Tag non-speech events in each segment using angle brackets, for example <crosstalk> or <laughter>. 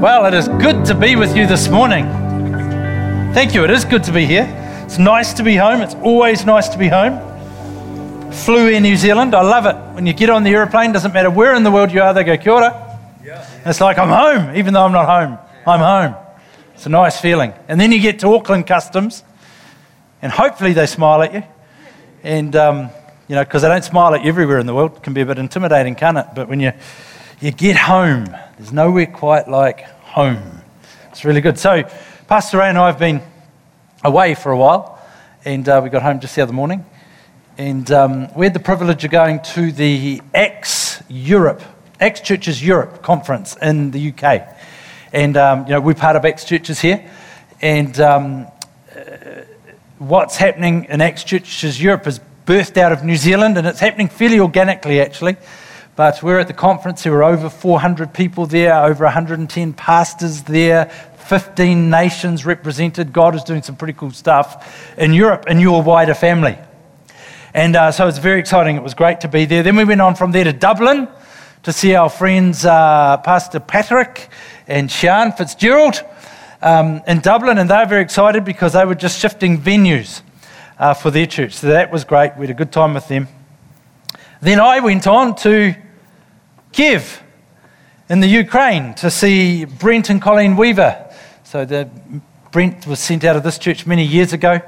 Well, it is good to be with you this morning. Thank you. It is good to be here. It's nice to be home. It's always nice to be home. Flew Air New Zealand. I love it. When you get on the aeroplane, doesn't matter where in the world you are, they go kia ora. Yeah. It's like I'm home, even though I'm not home. I'm home. It's a nice feeling. And then you get to Auckland Customs, and hopefully they smile at you. And, um, you know, because they don't smile at you everywhere in the world. It can be a bit intimidating, can't it? But when you, you get home, there's nowhere quite like home. It's really good. So, Pastor Ray and I have been away for a while, and uh, we got home just the other morning. And um, we had the privilege of going to the Acts Europe, Acts Churches Europe conference in the UK. And, um, you know, we're part of Acts Churches here. And um, uh, what's happening in Acts Churches Europe is birthed out of New Zealand, and it's happening fairly organically, actually. But we're at the conference, there were over 400 people there, over 110 pastors there, 15 nations represented. God is doing some pretty cool stuff in Europe in your wider family. And uh, so it's very exciting. It was great to be there. Then we went on from there to Dublin to see our friends, uh, Pastor Patrick and Sean Fitzgerald um, in Dublin. And they were very excited because they were just shifting venues uh, for their church. So that was great. We had a good time with them. Then I went on to Kiev in the Ukraine to see Brent and Colleen Weaver. So the, Brent was sent out of this church many years ago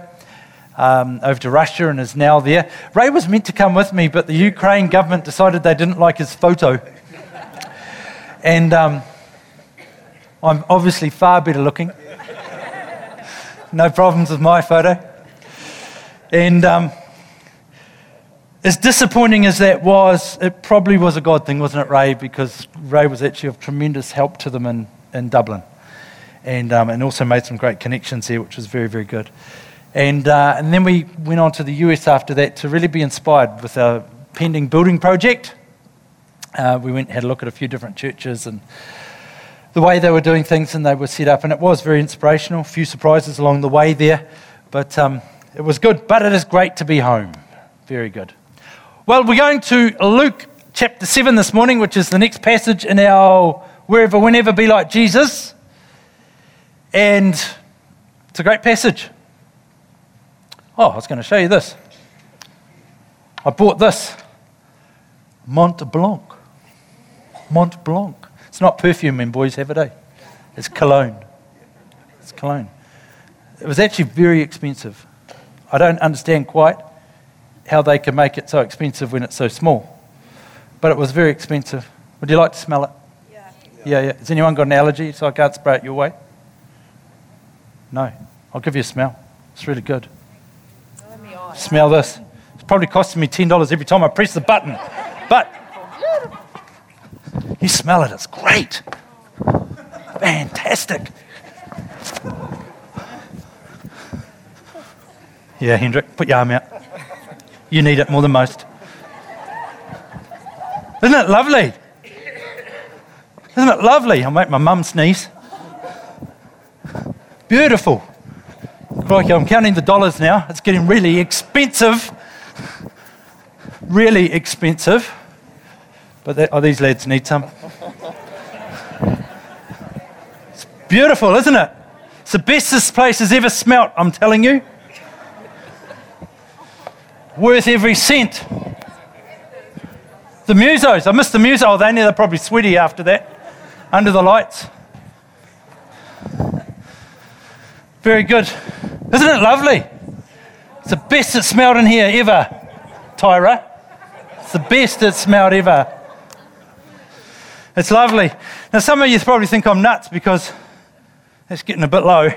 um, over to Russia and is now there. Ray was meant to come with me, but the Ukraine government decided they didn't like his photo. and um, I'm obviously far better looking. <laughs> no problems with my photo. And um, as disappointing as that was, it probably was a God thing, wasn't it, Ray? Because Ray was actually of tremendous help to them in, in Dublin and, um, and also made some great connections here, which was very, very good. And, uh, and then we went on to the US after that to really be inspired with our pending building project. Uh, we went and had a look at a few different churches and the way they were doing things and they were set up, and it was very inspirational. A few surprises along the way there, but um, it was good. But it is great to be home. Very good. Well, we're going to Luke chapter 7 this morning, which is the next passage in our Wherever, Whenever Be Like Jesus. And it's a great passage. Oh, I was going to show you this. I bought this Mont Blanc. Mont Blanc. It's not perfume, men, boys, have it, eh? It's cologne. It's cologne. It was actually very expensive. I don't understand quite how they can make it so expensive when it's so small. But it was very expensive. Would you like to smell it? Yeah. Yeah, yeah. Has anyone got an allergy so I can't spray it your way? No. I'll give you a smell. It's really good. Smell this. It's probably costing me $10 every time I press the button. But you smell it, it's great. Fantastic. Yeah, Hendrik, put your arm out. You need it more than most. Isn't it lovely? Isn't it lovely? I'll make my mum sneeze. Beautiful. Crikey, I'm counting the dollars now. It's getting really expensive. Really expensive. But they, oh, these lads need some. It's beautiful, isn't it? It's the best this place has ever smelt, I'm telling you. Worth every cent. The musos, I missed the musos. Oh, they they're probably sweaty after that, under the lights. Very good. Isn't it lovely? It's the best it smelled in here ever, Tyra. It's the best it smelled ever. It's lovely. Now, some of you probably think I'm nuts because it's getting a bit low.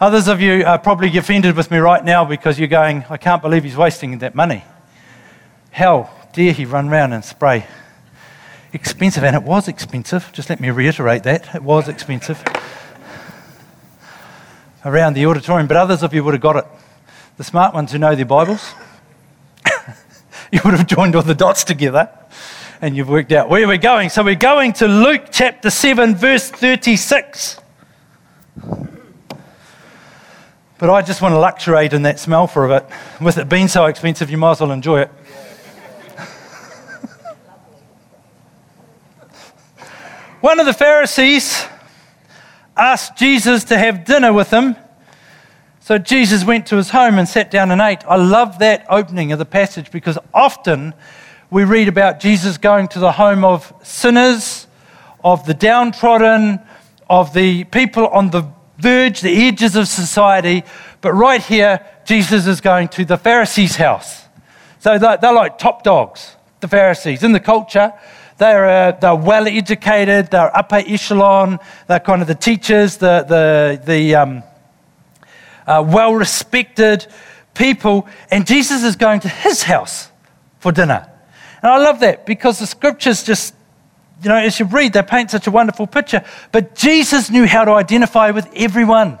Others of you are probably offended with me right now because you're going, I can't believe he's wasting that money. How dare he run around and spray? Expensive, and it was expensive. Just let me reiterate that. It was expensive around the auditorium, but others of you would have got it. The smart ones who know their Bibles, <laughs> you would have joined all the dots together and you've worked out where we're going. So we're going to Luke chapter 7, verse 36. But I just want to luxuriate in that smell for a bit. With it being so expensive, you might as well enjoy it. <laughs> One of the Pharisees asked Jesus to have dinner with him. So Jesus went to his home and sat down and ate. I love that opening of the passage because often we read about Jesus going to the home of sinners, of the downtrodden, of the people on the verge, the edges of society. But right here, Jesus is going to the Pharisees' house. So they're, they're like top dogs, the Pharisees. In the culture, they're, uh, they're well educated, they're upper echelon, they're kind of the teachers, the, the, the um, uh, well respected people. And Jesus is going to his house for dinner. And I love that because the scriptures just, you know, as you read, they paint such a wonderful picture. But Jesus knew how to identify with everyone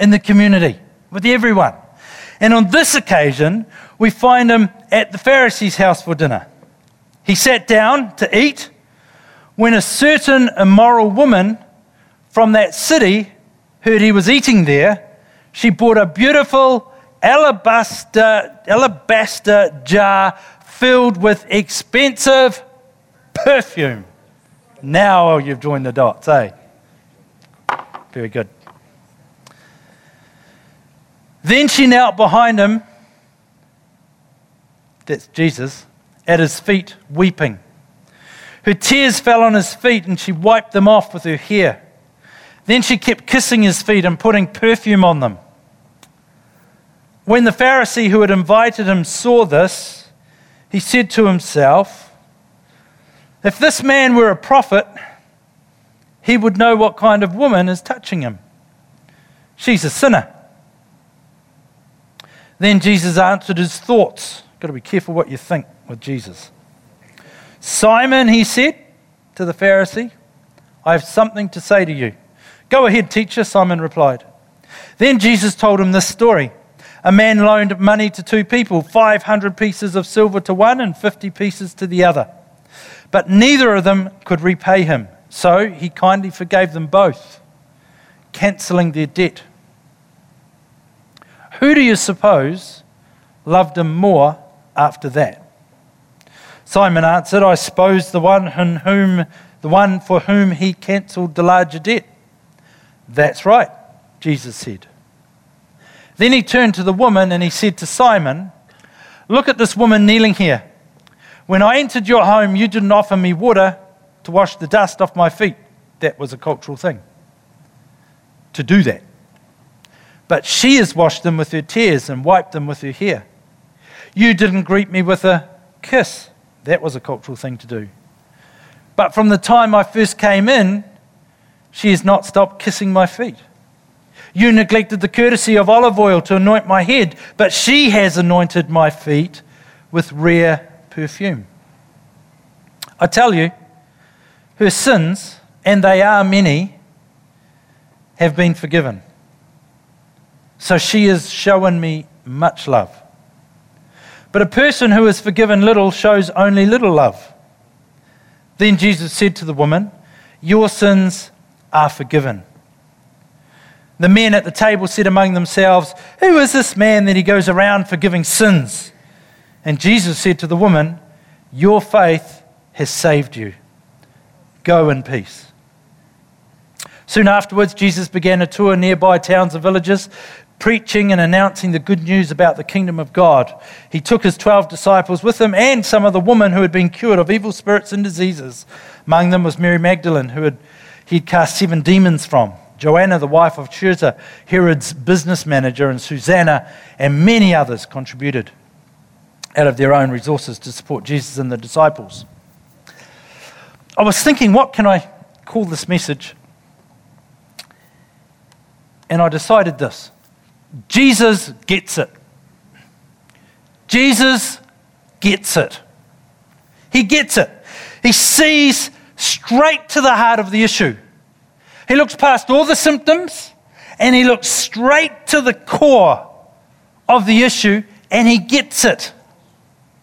in the community, with everyone. And on this occasion, we find him at the Pharisee's house for dinner. He sat down to eat when a certain immoral woman from that city heard he was eating there. She brought a beautiful alabaster, alabaster jar filled with expensive perfume. Now you've joined the dots, eh? Very good. Then she knelt behind him, that's Jesus, at his feet weeping. Her tears fell on his feet and she wiped them off with her hair. Then she kept kissing his feet and putting perfume on them. When the Pharisee who had invited him saw this, he said to himself, If this man were a prophet, he would know what kind of woman is touching him. She's a sinner. Then Jesus answered his thoughts. Got to be careful what you think with Jesus. Simon, he said to the Pharisee, I have something to say to you. Go ahead, teacher, Simon replied. Then Jesus told him this story. A man loaned money to two people, 500 pieces of silver to one and 50 pieces to the other. But neither of them could repay him. So he kindly forgave them both, cancelling their debt. Who do you suppose loved him more after that? Simon answered, I suppose the one in whom the one for whom he cancelled the larger debt. That's right, Jesus said. Then he turned to the woman and he said to Simon, Look at this woman kneeling here. When I entered your home, you didn't offer me water to wash the dust off my feet. That was a cultural thing. To do that. But she has washed them with her tears and wiped them with her hair. You didn't greet me with a kiss. That was a cultural thing to do. But from the time I first came in, she has not stopped kissing my feet. You neglected the courtesy of olive oil to anoint my head, but she has anointed my feet with rare perfume. I tell you, her sins, and they are many, have been forgiven. So she has shown me much love. But a person who is forgiven little shows only little love. Then Jesus said to the woman, Your sins are forgiven. The men at the table said among themselves, Who is this man that he goes around forgiving sins? And Jesus said to the woman, Your faith has saved you. Go in peace. Soon afterwards, Jesus began a tour nearby towns and villages, preaching and announcing the good news about the kingdom of God. He took his 12 disciples with him and some of the women who had been cured of evil spirits and diseases. Among them was Mary Magdalene, who had, he'd cast seven demons from. Joanna, the wife of Chuza, Herod's business manager, and Susanna, and many others contributed out of their own resources to support Jesus and the disciples. I was thinking, what can I call this message? And I decided this Jesus gets it. Jesus gets it. He gets it. He sees straight to the heart of the issue. He looks past all the symptoms and he looks straight to the core of the issue and he gets it.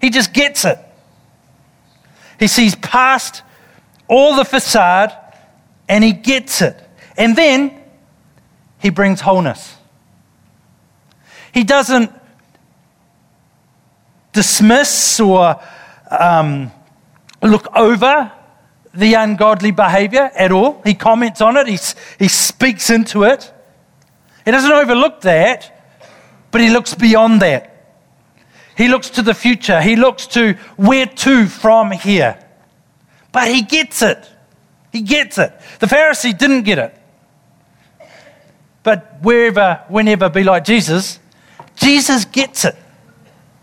He just gets it. He sees past all the facade and he gets it. And then he brings wholeness. He doesn't dismiss or um, look over the ungodly behavior at all. He comments on it, he, he speaks into it. He doesn't overlook that, but he looks beyond that. He looks to the future. He looks to where to from here. But he gets it. He gets it. The Pharisee didn't get it. But wherever, whenever be like Jesus, Jesus gets it.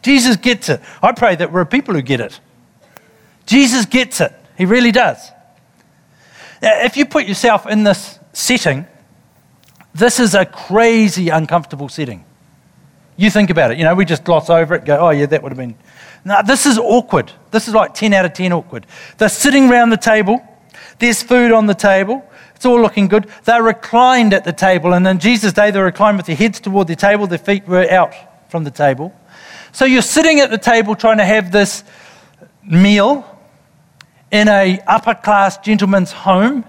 Jesus gets it. I pray that we're people who get it. Jesus gets it. He really does. If you put yourself in this setting, this is a crazy uncomfortable setting. You think about it. You know, we just gloss over it, go, oh, yeah, that would have been. No, this is awkward. This is like 10 out of 10 awkward. They're sitting around the table, there's food on the table, it's all looking good. They're reclined at the table, and in Jesus' day, they reclined with their heads toward the table, their feet were out from the table. So you're sitting at the table trying to have this meal in a upper class gentleman's home,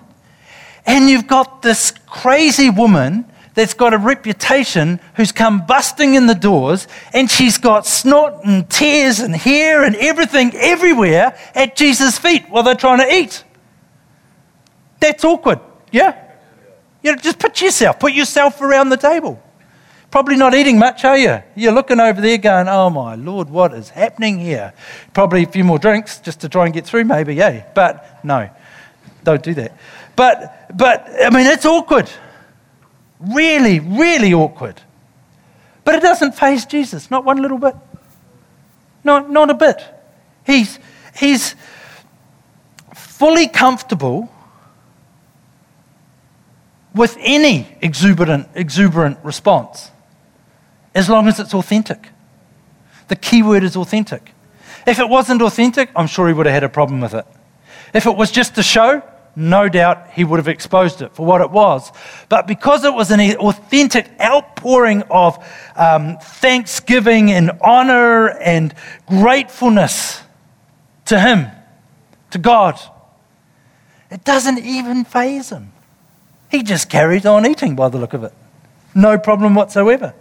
and you've got this crazy woman that's got a reputation who's come busting in the doors, and she's got snot and tears and hair and everything everywhere at Jesus' feet while they're trying to eat. That's awkward, yeah? You know, just put yourself, put yourself around the table. Probably not eating much, are you? You're looking over there going, oh my Lord, what is happening here? Probably a few more drinks just to try and get through, maybe, yeah. But no, don't do that. But, but I mean, it's awkward. Really, really awkward. But it doesn't faze Jesus, not one little bit. Not, not a bit. He's, he's fully comfortable with any exuberant, exuberant response as long as it's authentic. The key word is authentic. If it wasn't authentic, I'm sure he would have had a problem with it. If it was just a show, no doubt he would have exposed it for what it was. But because it was an authentic outpouring of um, thanksgiving and honor and gratefulness to him, to God, it doesn't even faze him. He just carries on eating by the look of it. No problem whatsoever.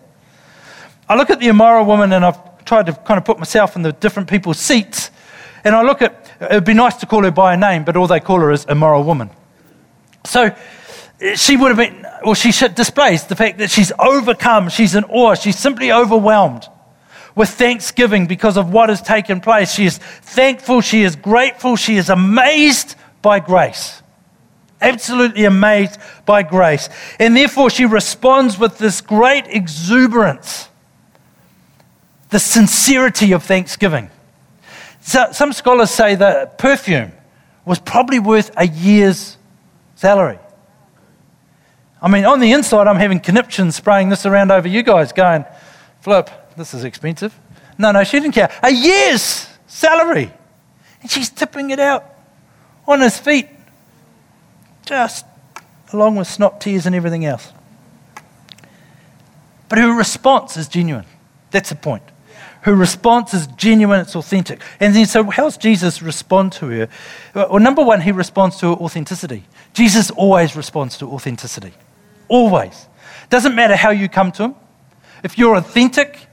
I look at the immoral woman and I've tried to kind of put myself in the different people's seats. And I look at, it'd be nice to call her by a name, but all they call her is immoral woman. So she would have been, well, she displays the fact that she's overcome, she's in awe, she's simply overwhelmed with thanksgiving because of what has taken place. She is thankful, she is grateful, she is amazed by grace. Absolutely amazed by grace. And therefore, she responds with this great exuberance the sincerity of thanksgiving. So, some scholars say that perfume was probably worth a year's salary. I mean, on the inside, I'm having conniptions spraying this around over you guys, going, Flip, this is expensive. No, no, she didn't care. A year's salary. And she's tipping it out on his feet, just along with snot, tears, and everything else. But her response is genuine. That's the point her response is genuine, it's authentic. And then, so how does Jesus respond to her? Well, number one, he responds to her authenticity. Jesus always responds to authenticity. Always. Doesn't matter how you come to him. If you're authentic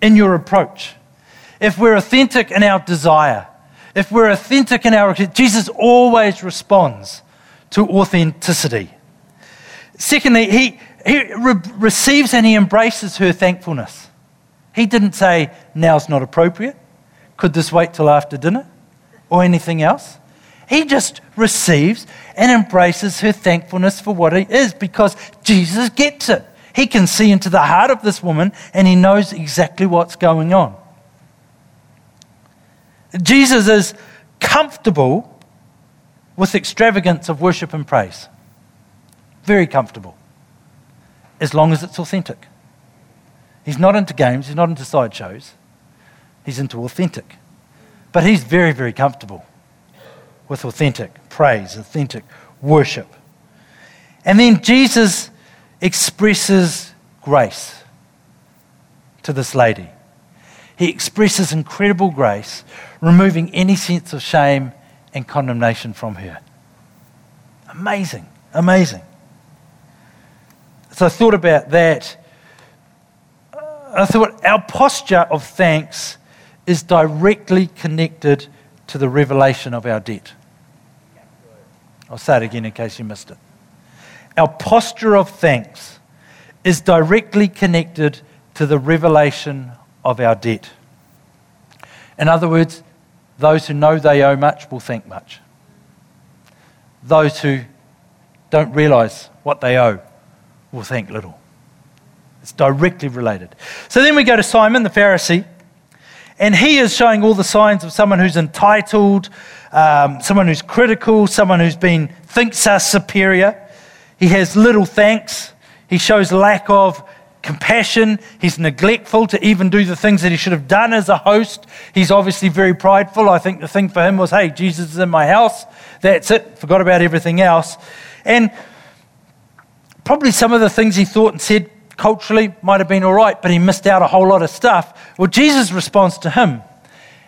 in your approach, if we're authentic in our desire, if we're authentic in our. Jesus always responds to authenticity. Secondly, he, he re- receives and he embraces her thankfulness. He didn't say, now's not appropriate. Could this wait till after dinner? Or anything else? He just receives and embraces her thankfulness for what it is because Jesus gets it. He can see into the heart of this woman and he knows exactly what's going on. Jesus is comfortable with extravagance of worship and praise. Very comfortable, as long as it's authentic. He's not into games, he's not into sideshows, he's into authentic. But he's very, very comfortable with authentic praise, authentic worship. And then Jesus expresses grace to this lady. He expresses incredible grace, removing any sense of shame and condemnation from her. Amazing, amazing. So I thought about that I thought our posture of thanks is directly connected to the revelation of our debt. I'll say it again in case you missed it. Our posture of thanks is directly connected to the revelation of our debt. In other words, those who know they owe much will think much. Those who don't realize what they owe will think little. It's directly related. So then we go to Simon the Pharisee, and he is showing all the signs of someone who's entitled, um, someone who's critical, someone who's been thinks us superior. He has little thanks. He shows lack of compassion. He's neglectful to even do the things that he should have done as a host. He's obviously very prideful. I think the thing for him was, hey, Jesus is in my house. That's it. Forgot about everything else. And probably some of the things he thought and said culturally might have been all right, but he missed out a whole lot of stuff. Well, Jesus responds to him.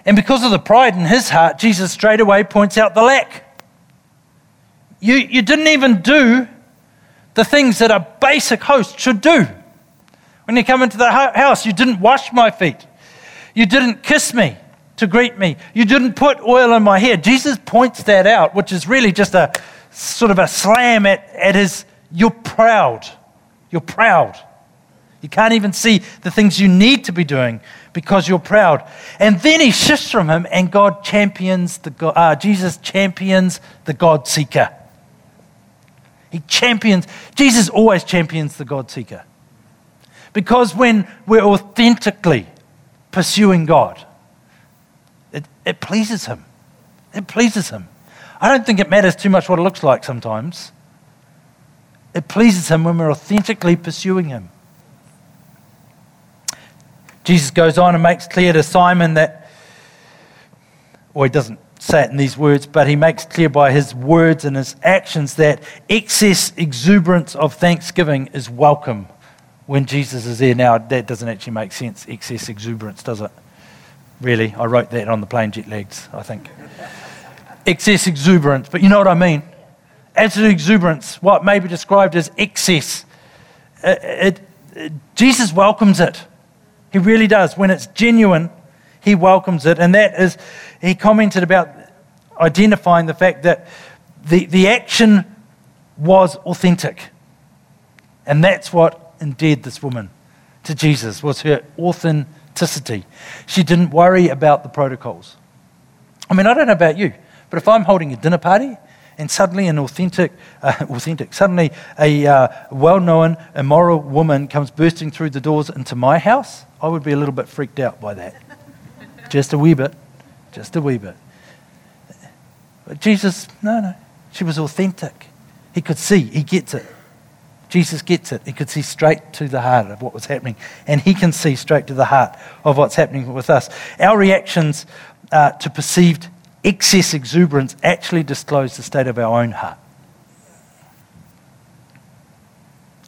And because of the pride in his heart, Jesus straight away points out the lack. You, you didn't even do the things that a basic host should do. When you come into the house, you didn't wash my feet. You didn't kiss me to greet me. You didn't put oil in my hair. Jesus points that out, which is really just a sort of a slam at, at his, you're proud. You're proud. You can't even see the things you need to be doing because you're proud. And then he shifts from him, and God champions the uh, Jesus champions the God seeker. He champions. Jesus always champions the God seeker. Because when we're authentically pursuing God, it, it pleases Him. It pleases Him. I don't think it matters too much what it looks like sometimes. It pleases Him when we're authentically pursuing Him. Jesus goes on and makes clear to Simon that, or he doesn't say it in these words, but he makes clear by his words and his actions that excess exuberance of thanksgiving is welcome when Jesus is there. Now, that doesn't actually make sense, excess exuberance, does it? Really, I wrote that on the plane jet legs, I think. <laughs> excess exuberance, but you know what I mean? Absolute exuberance, what may be described as excess. It, it, it, Jesus welcomes it. He really does. When it's genuine, he welcomes it. And that is, he commented about identifying the fact that the, the action was authentic. And that's what endeared this woman to Jesus was her authenticity. She didn't worry about the protocols. I mean, I don't know about you, but if I'm holding a dinner party and suddenly an authentic, uh, <laughs> authentic, suddenly a uh, well-known immoral woman comes bursting through the doors into my house, I would be a little bit freaked out by that. <laughs> just a wee bit, just a wee bit. But Jesus, no, no, she was authentic. He could see, he gets it. Jesus gets it. He could see straight to the heart of what was happening, and he can see straight to the heart of what's happening with us. Our reactions uh, to perceived excess exuberance actually disclose the state of our own heart.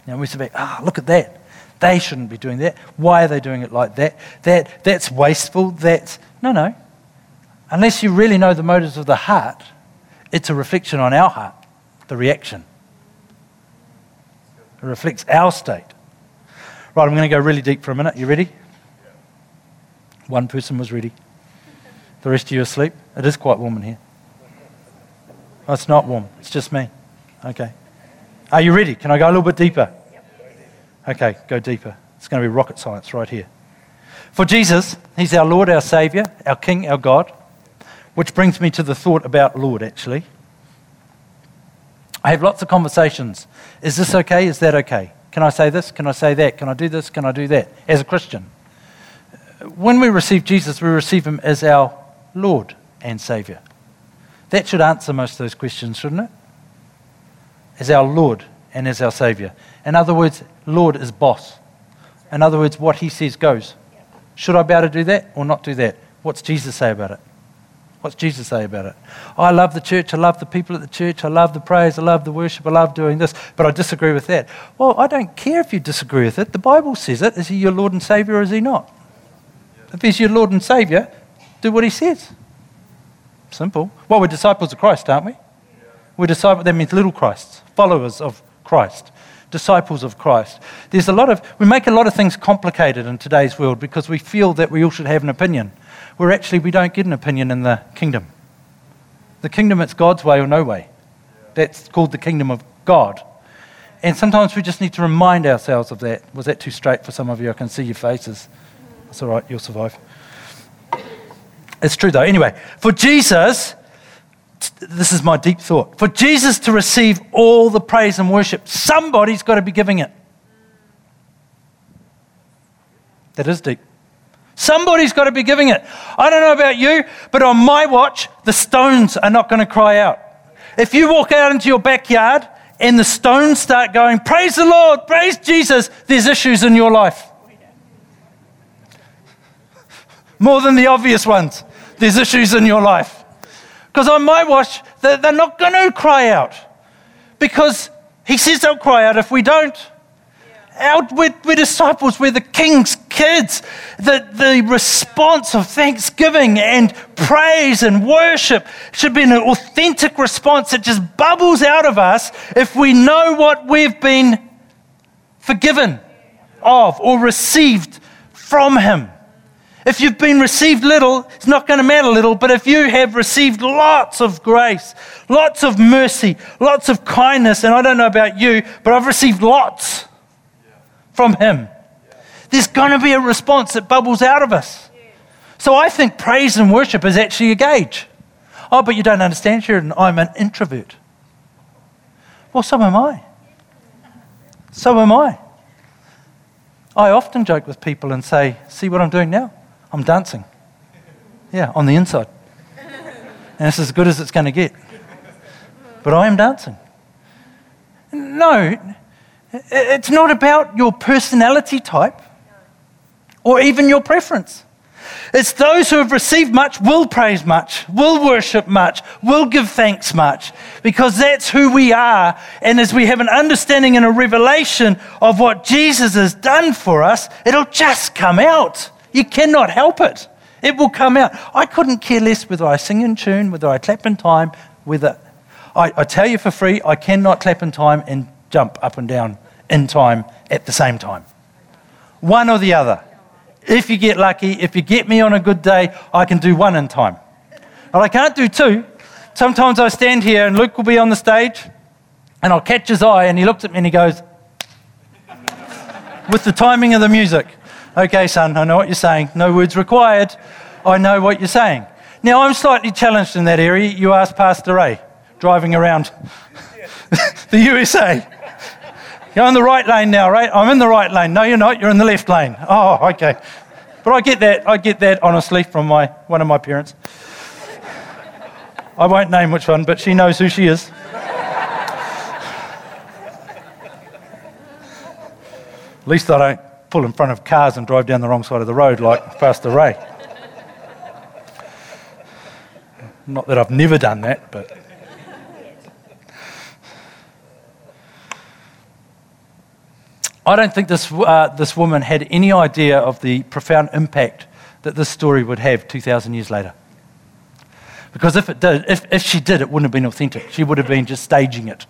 Now we say, ah, look at that. They shouldn't be doing that. Why are they doing it like that? That that's wasteful. That's no, no. Unless you really know the motives of the heart, it's a reflection on our heart, the reaction. It reflects our state. Right, I'm going to go really deep for a minute. You ready? One person was ready. The rest of you asleep? It is quite warm in here. Oh, it's not warm. It's just me. Okay. Are you ready? Can I go a little bit deeper? Okay, go deeper. It's going to be rocket science right here. For Jesus, He's our Lord, our Savior, our King, our God. Which brings me to the thought about Lord, actually. I have lots of conversations. Is this okay? Is that okay? Can I say this? Can I say that? Can I do this? Can I do that? As a Christian. When we receive Jesus, we receive him as our Lord and Savior. That should answer most of those questions, shouldn't it? As our Lord and as our Savior. In other words, Lord is boss. In other words, what he says goes. Should I be able to do that or not do that? What's Jesus say about it? What's Jesus say about it? Oh, I love the church. I love the people at the church. I love the praise. I love the worship. I love doing this, but I disagree with that. Well, I don't care if you disagree with it. The Bible says it. Is he your Lord and Savior or is he not? If he's your Lord and Savior, do what he says. Simple. Well, we're disciples of Christ, aren't we? We're disciples, that means little Christs, followers of Christ, disciples of Christ. There's a lot of, we make a lot of things complicated in today's world because we feel that we all should have an opinion where actually we don't get an opinion in the kingdom. The kingdom, it's God's way or no way. That's called the kingdom of God. And sometimes we just need to remind ourselves of that. Was that too straight for some of you? I can see your faces. It's all right, you'll survive. It's true though. Anyway, for Jesus, this is my deep thought. For Jesus to receive all the praise and worship, somebody's got to be giving it. That is deep. Somebody's got to be giving it. I don't know about you, but on my watch, the stones are not going to cry out. If you walk out into your backyard and the stones start going, Praise the Lord, praise Jesus, there's issues in your life. More than the obvious ones, there's issues in your life. Because on my watch, they're not going to cry out. Because he says they'll cry out if we don't. Out, we're, we're disciples, we're the king's kids. The, the response of thanksgiving and praise and worship should be an authentic response that just bubbles out of us if we know what we've been forgiven of or received from Him. If you've been received little, it's not going to matter little, but if you have received lots of grace, lots of mercy, lots of kindness, and I don't know about you, but I've received lots from Him, there's going to be a response that bubbles out of us. So I think praise and worship is actually a gauge. Oh, but you don't understand, Sheridan. I'm an introvert. Well, so am I. So am I. I often joke with people and say, See what I'm doing now? I'm dancing. Yeah, on the inside. And it's as good as it's going to get. But I am dancing. No, it's not about your personality type or even your preference. It's those who have received much will praise much, will worship much, will give thanks much, because that's who we are. And as we have an understanding and a revelation of what Jesus has done for us, it'll just come out. You cannot help it. It will come out. I couldn't care less whether I sing in tune, whether I clap in time, whether. I, I tell you for free, I cannot clap in time and jump up and down in time at the same time. One or the other. If you get lucky, if you get me on a good day, I can do one in time. But I can't do two. Sometimes I stand here and Luke will be on the stage and I'll catch his eye and he looks at me and he goes, <laughs> with the timing of the music. Okay, son, I know what you're saying. No words required. I know what you're saying. Now, I'm slightly challenged in that area. You asked Pastor Ray, driving around <laughs> the USA. You're in the right lane now, right? I'm in the right lane. No, you're not. You're in the left lane. Oh, okay. But I get that. I get that honestly from my, one of my parents. I won't name which one, but she knows who she is. At least I don't pull in front of cars and drive down the wrong side of the road like Pastor Ray. Not that I've never done that, but. I don't think this, uh, this woman had any idea of the profound impact that this story would have 2,000 years later. Because if it did, if, if she did, it wouldn't have been authentic. She would have been just staging it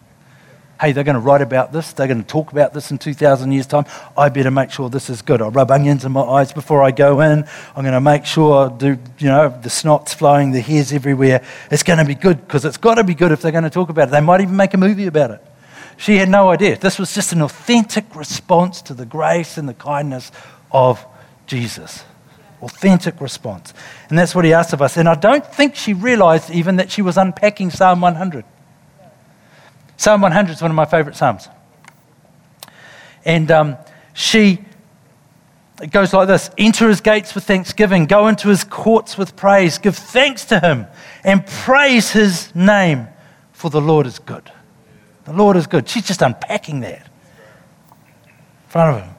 hey, they're going to write about this, they're going to talk about this in 2,000 years' time. I better make sure this is good. I'll rub onions in my eyes before I go in. I'm going to make sure, do, you know, the snot's flowing, the hair's everywhere. It's going to be good because it's got to be good if they're going to talk about it. They might even make a movie about it. She had no idea. This was just an authentic response to the grace and the kindness of Jesus. Authentic response. And that's what he asked of us. And I don't think she realized even that she was unpacking Psalm 100. Psalm 100 is one of my favorite Psalms. And um, she, it goes like this Enter his gates with thanksgiving, go into his courts with praise, give thanks to him, and praise his name, for the Lord is good. The Lord is good. She's just unpacking that in front of him.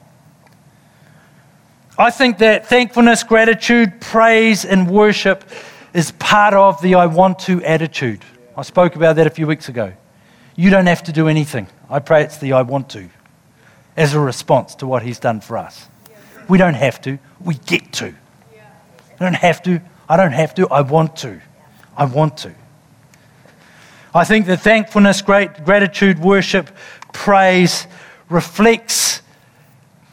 I think that thankfulness, gratitude, praise, and worship is part of the I want to attitude. I spoke about that a few weeks ago. You don't have to do anything. I pray it's the I want to as a response to what He's done for us. We don't have to, we get to. I don't have to, I don't have to, I want to. I want to. I think that thankfulness, great gratitude, worship, praise reflects,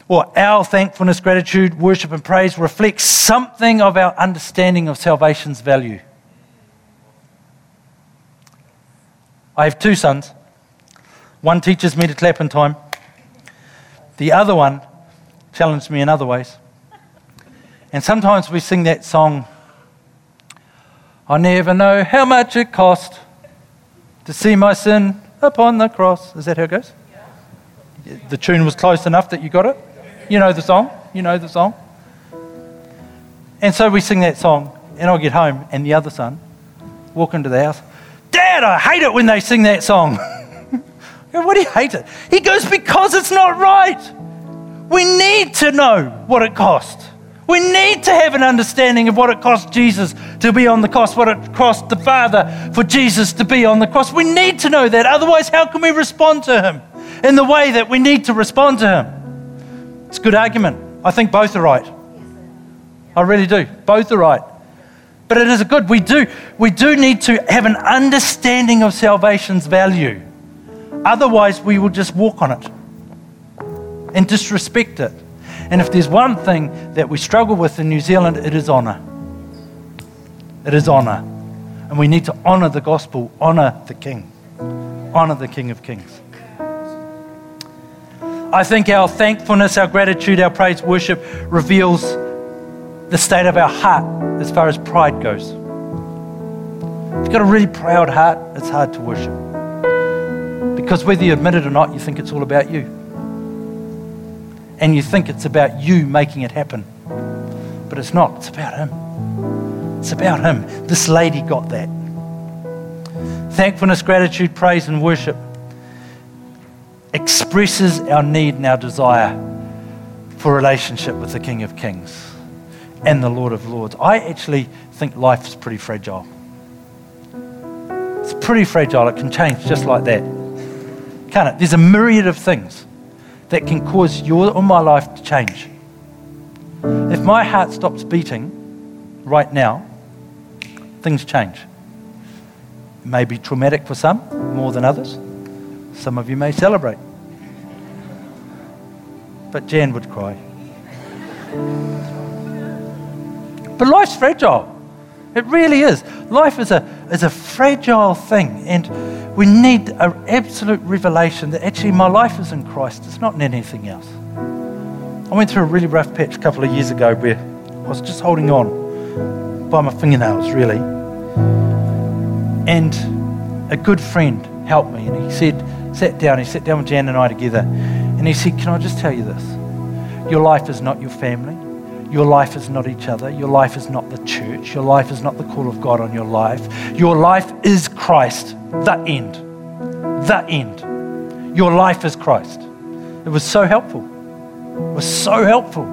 or our thankfulness, gratitude, worship, and praise reflects something of our understanding of salvation's value. I have two sons. One teaches me to clap in time, the other one challenged me in other ways. And sometimes we sing that song, I never know how much it cost to see my sin upon the cross. Is that how it goes? The tune was close enough that you got it? You know the song? You know the song? And so we sing that song, and I'll get home, and the other son walk into the house. Dad, I hate it when they sing that song. <laughs> Why do you hate it? He goes, Because it's not right. We need to know what it cost. We need to have an understanding of what it cost Jesus to be on the cross, what it cost the Father for Jesus to be on the cross. We need to know that. Otherwise, how can we respond to Him in the way that we need to respond to Him? It's a good argument. I think both are right. I really do. Both are right. But it is a good. We do, we do need to have an understanding of salvation's value. Otherwise, we will just walk on it and disrespect it. And if there's one thing that we struggle with in New Zealand, it is honour. It is honour. And we need to honour the gospel, honour the King, honour the King of Kings. I think our thankfulness, our gratitude, our praise, worship reveals the state of our heart as far as pride goes. If you've got a really proud heart, it's hard to worship. Because whether you admit it or not, you think it's all about you and you think it's about you making it happen. But it's not, it's about Him. It's about Him. This lady got that. Thankfulness, gratitude, praise, and worship expresses our need and our desire for relationship with the King of Kings and the Lord of Lords. I actually think life is pretty fragile. It's pretty fragile. It can change just like that. Can't it? There's a myriad of things that can cause your or my life to change. If my heart stops beating right now, things change. It may be traumatic for some more than others. Some of you may celebrate. But Jan would cry. But life's fragile. It really is. Life is a, is a fragile thing. And we need an absolute revelation that actually my life is in Christ. It's not in anything else. I went through a really rough patch a couple of years ago where I was just holding on by my fingernails, really. And a good friend helped me, and he said, sat down, he sat down with Jan and I together, and he said, Can I just tell you this? Your life is not your family. Your life is not each other. Your life is not the church. Your life is not the call of God on your life. Your life is Christ, the end. The end. Your life is Christ. It was so helpful. It was so helpful.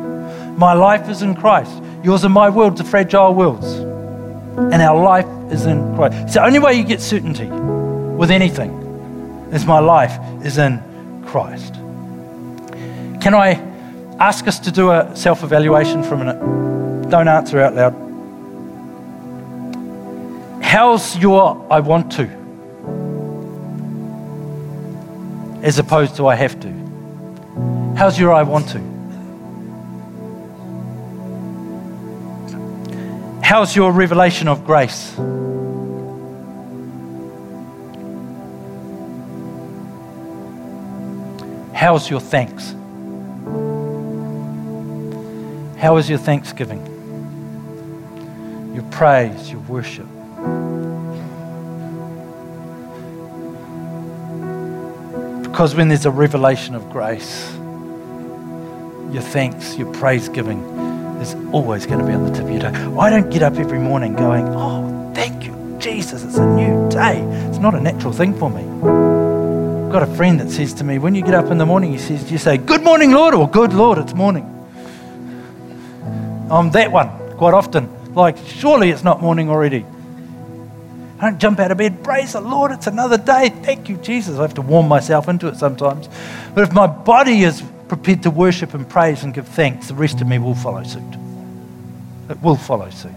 My life is in Christ. Yours and my world's are fragile worlds. And our life is in Christ. It's the only way you get certainty with anything is my life is in Christ. Can I ask us to do a self evaluation for a minute. Don't answer out loud. How's your I want to? As opposed to I have to. How's your I want to? How's your revelation of grace? How's your thanks? How was your thanksgiving? Your praise, your worship? Because when there's a revelation of grace, your thanks, your praise giving is always going to be on the tip of your tongue. I don't get up every morning going, Oh, thank you, Jesus, it's a new day. It's not a natural thing for me. I've got a friend that says to me, When you get up in the morning, he says, you say, Good morning, Lord, or Good Lord, it's morning? I'm that one quite often. Like, surely it's not morning already. I don't jump out of bed, praise the Lord, it's another day. Thank you, Jesus. I have to warm myself into it sometimes. But if my body is prepared to worship and praise and give thanks, the rest of me will follow suit. It will follow suit.